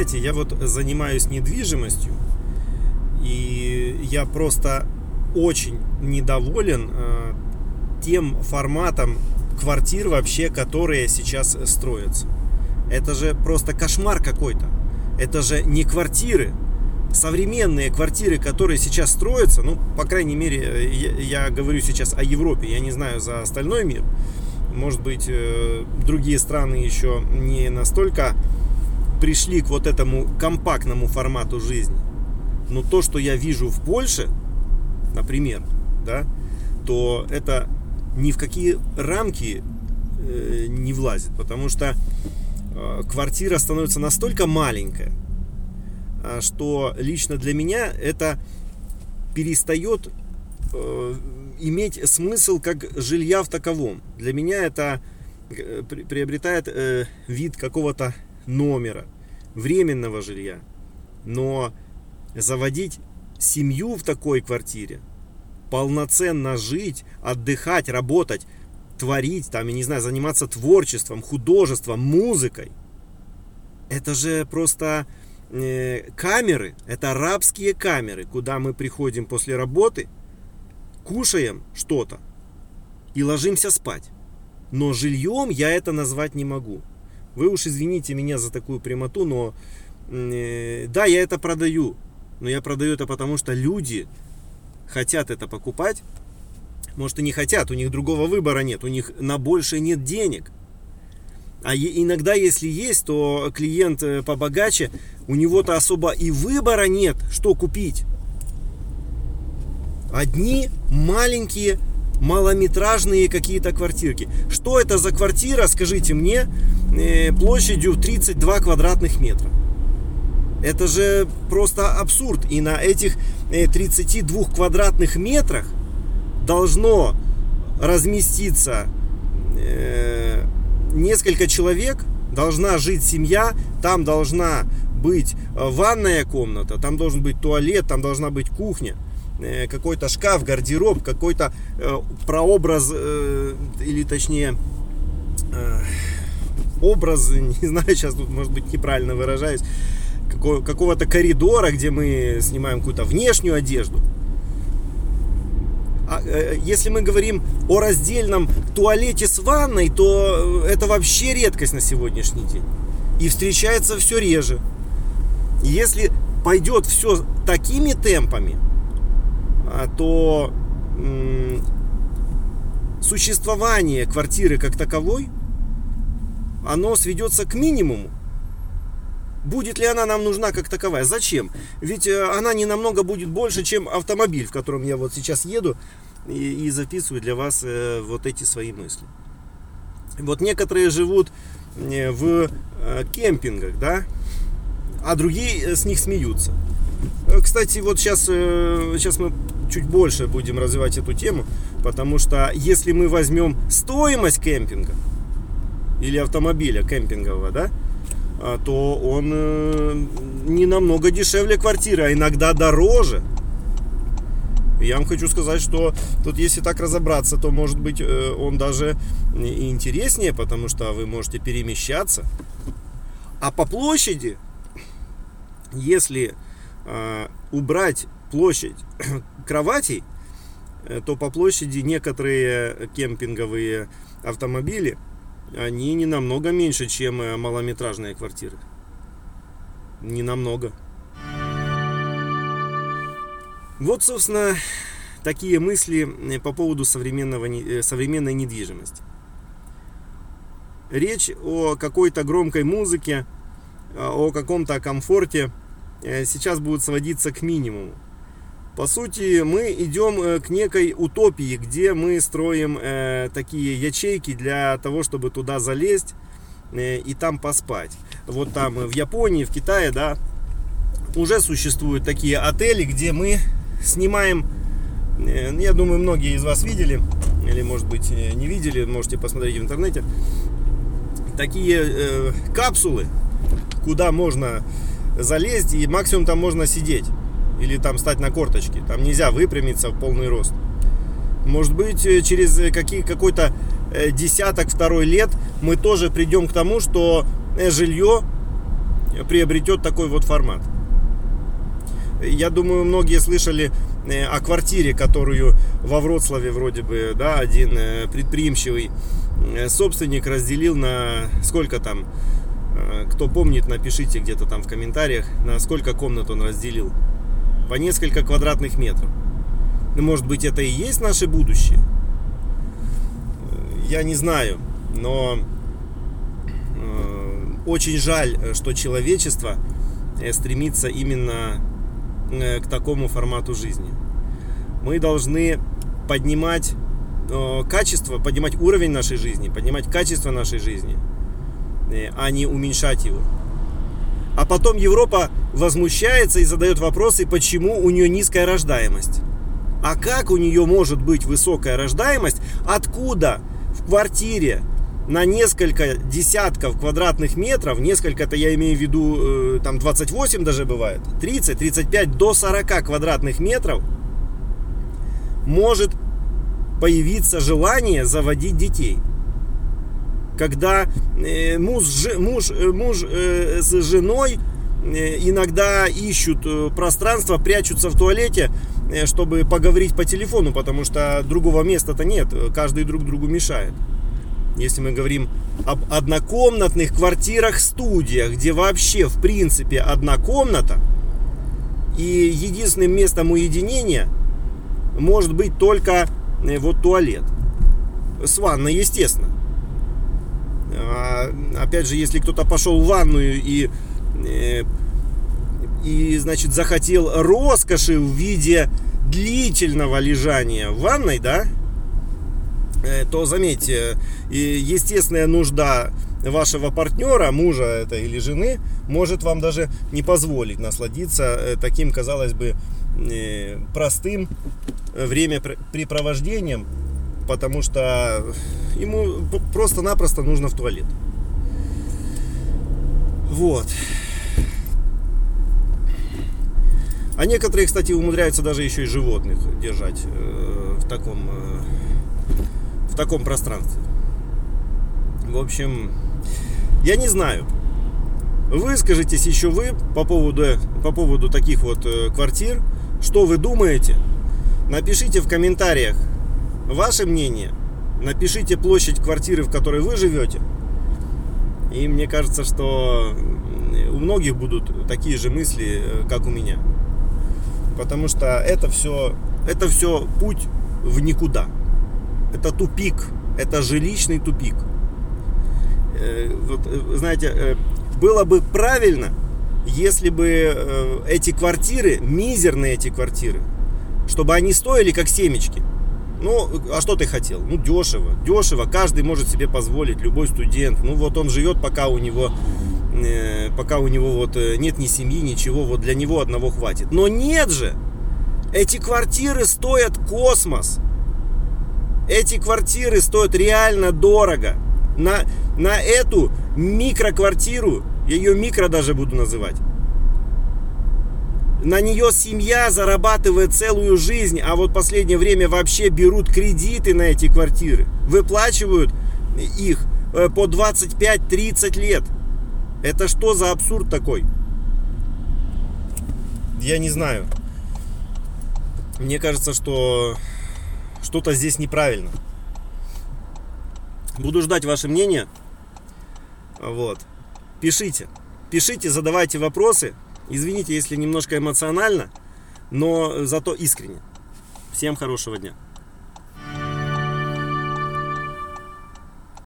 знаете, я вот занимаюсь недвижимостью, и я просто очень недоволен э, тем форматом квартир вообще, которые сейчас строятся. Это же просто кошмар какой-то. Это же не квартиры. Современные квартиры, которые сейчас строятся, ну, по крайней мере, я, я говорю сейчас о Европе, я не знаю за остальной мир. Может быть, э, другие страны еще не настолько пришли к вот этому компактному формату жизни. Но то, что я вижу в Польше, например, да, то это ни в какие рамки э, не влазит, потому что э, квартира становится настолько маленькая, э, что лично для меня это перестает э, иметь смысл как жилья в таковом. Для меня это э, приобретает э, вид какого-то номера, временного жилья. Но заводить семью в такой квартире, полноценно жить, отдыхать, работать, творить, там, я не знаю, заниматься творчеством, художеством, музыкой. Это же просто э, камеры, это арабские камеры, куда мы приходим после работы, кушаем что-то и ложимся спать. Но жильем я это назвать не могу. Вы уж извините меня за такую прямоту, но э, да, я это продаю. Но я продаю это потому, что люди хотят это покупать. Может и не хотят, у них другого выбора нет, у них на больше нет денег. А иногда, если есть, то клиент э, побогаче, у него-то особо и выбора нет, что купить. Одни маленькие малометражные какие-то квартирки. Что это за квартира, скажите мне, э, площадью 32 квадратных метра? Это же просто абсурд. И на этих 32 э, квадратных метрах должно разместиться э, несколько человек, должна жить семья, там должна быть ванная комната, там должен быть туалет, там должна быть кухня. Э, какой-то шкаф, гардероб, какой-то э, прообраз, э, или точнее образ, не знаю, сейчас тут может быть неправильно выражаюсь, какого-то коридора, где мы снимаем какую-то внешнюю одежду. А, если мы говорим о раздельном туалете с ванной, то это вообще редкость на сегодняшний день. И встречается все реже. Если пойдет все такими темпами, то существование квартиры как таковой, оно сведется к минимуму. Будет ли она нам нужна как таковая? Зачем? Ведь э, она не намного будет больше, чем автомобиль, в котором я вот сейчас еду и, и записываю для вас э, вот эти свои мысли. Вот некоторые живут э, в кемпингах, да, а другие с них смеются. Кстати, вот сейчас, сейчас мы чуть больше будем развивать эту тему, потому что если мы возьмем стоимость кемпинга или автомобиля кемпингового, да, а, то он э, не намного дешевле квартиры, а иногда дороже. Я вам хочу сказать, что тут если так разобраться, то может быть э, он даже и интереснее, потому что вы можете перемещаться. А по площади, если э, убрать площадь кроватей, э, то по площади некоторые кемпинговые автомобили, они не намного меньше, чем э, малометражные квартиры. Не намного. Вот, собственно, такие мысли э, по поводу современного, современной недвижимости. Речь о какой-то громкой музыке, о каком-то комфорте сейчас будет сводиться к минимуму. По сути, мы идем э, к некой утопии, где мы строим э, такие ячейки для того, чтобы туда залезть э, и там поспать. Вот там в Японии, в Китае, да, уже существуют такие отели, где мы снимаем, э, я думаю, многие из вас видели, или может быть э, не видели, можете посмотреть в интернете, такие э, капсулы, куда можно залезть и максимум там можно сидеть или там стать на корточки. Там нельзя выпрямиться в полный рост. Может быть, э, через э, какие, какой-то э, десяток, второй лет мы тоже придем к тому, что жилье приобретет такой вот формат. Я думаю, многие слышали о квартире, которую во Вроцлаве вроде бы, да, один предприимчивый собственник разделил на сколько там, кто помнит, напишите где-то там в комментариях, на сколько комнат он разделил. По несколько квадратных метров. Ну, может быть, это и есть наше будущее? Я не знаю, но очень жаль, что человечество стремится именно Э, к такому формату жизни. Мы должны поднимать э, качество, поднимать уровень нашей жизни, поднимать качество нашей жизни, э, а не уменьшать его. А потом Европа возмущается и задает вопросы, почему у нее низкая рождаемость. А как у нее может быть высокая рождаемость? Откуда в квартире на несколько десятков квадратных метров, несколько-то я имею в виду, э, там 28 даже бывает, 30, 35 до 40 квадратных метров, может появиться желание заводить детей. Когда э, муж, муж, э, муж с женой иногда ищут пространство, прячутся в туалете, чтобы поговорить по телефону, потому что другого места-то нет, каждый друг другу мешает если мы говорим об однокомнатных квартирах-студиях, где вообще в принципе одна комната, и единственным местом уединения может быть только э, вот туалет. С ванной, естественно. А, опять же, если кто-то пошел в ванную и, э, и, значит, захотел роскоши в виде длительного лежания в ванной, да, Э, то заметьте, естественная нужда вашего партнера, мужа это или жены, может вам даже не позволить насладиться э, таким, казалось бы, э, простым времяпрепровождением, потому что ему просто-напросто нужно в туалет. Вот. А некоторые, кстати, умудряются даже еще и животных держать в таком в таком пространстве. В общем, я не знаю. Выскажитесь еще вы по поводу, по поводу таких вот э, квартир. Что вы думаете? Напишите в комментариях ваше мнение. Напишите площадь квартиры, в которой вы живете. И мне кажется, что у многих будут такие же мысли, э, как у меня. Потому что это все, это все путь в никуда это тупик, это жилищный тупик. Э, вот, э, знаете, было бы правильно, если бы эти квартиры, мизерные эти квартиры, чтобы они стоили как семечки. Ну, а что ты хотел? Ну, дешево. Дешево. Каждый может себе позволить, любой студент. Ну, вот он живет, пока у него, пока у него вот нет ни семьи, ничего. Вот для него одного хватит. Но нет же! Эти квартиры стоят космос. Эти квартиры стоят реально дорого. На, на эту микроквартиру, ее микро даже буду называть, на нее семья зарабатывает целую жизнь, а вот последнее время вообще берут кредиты на эти квартиры, выплачивают их э, по 25-30 лет. Это что за абсурд такой? Я не знаю. Мне кажется, что что-то здесь неправильно. Буду ждать ваше мнение. Вот. Пишите. Пишите, задавайте вопросы. Извините, если немножко эмоционально, но зато искренне. Всем хорошего дня.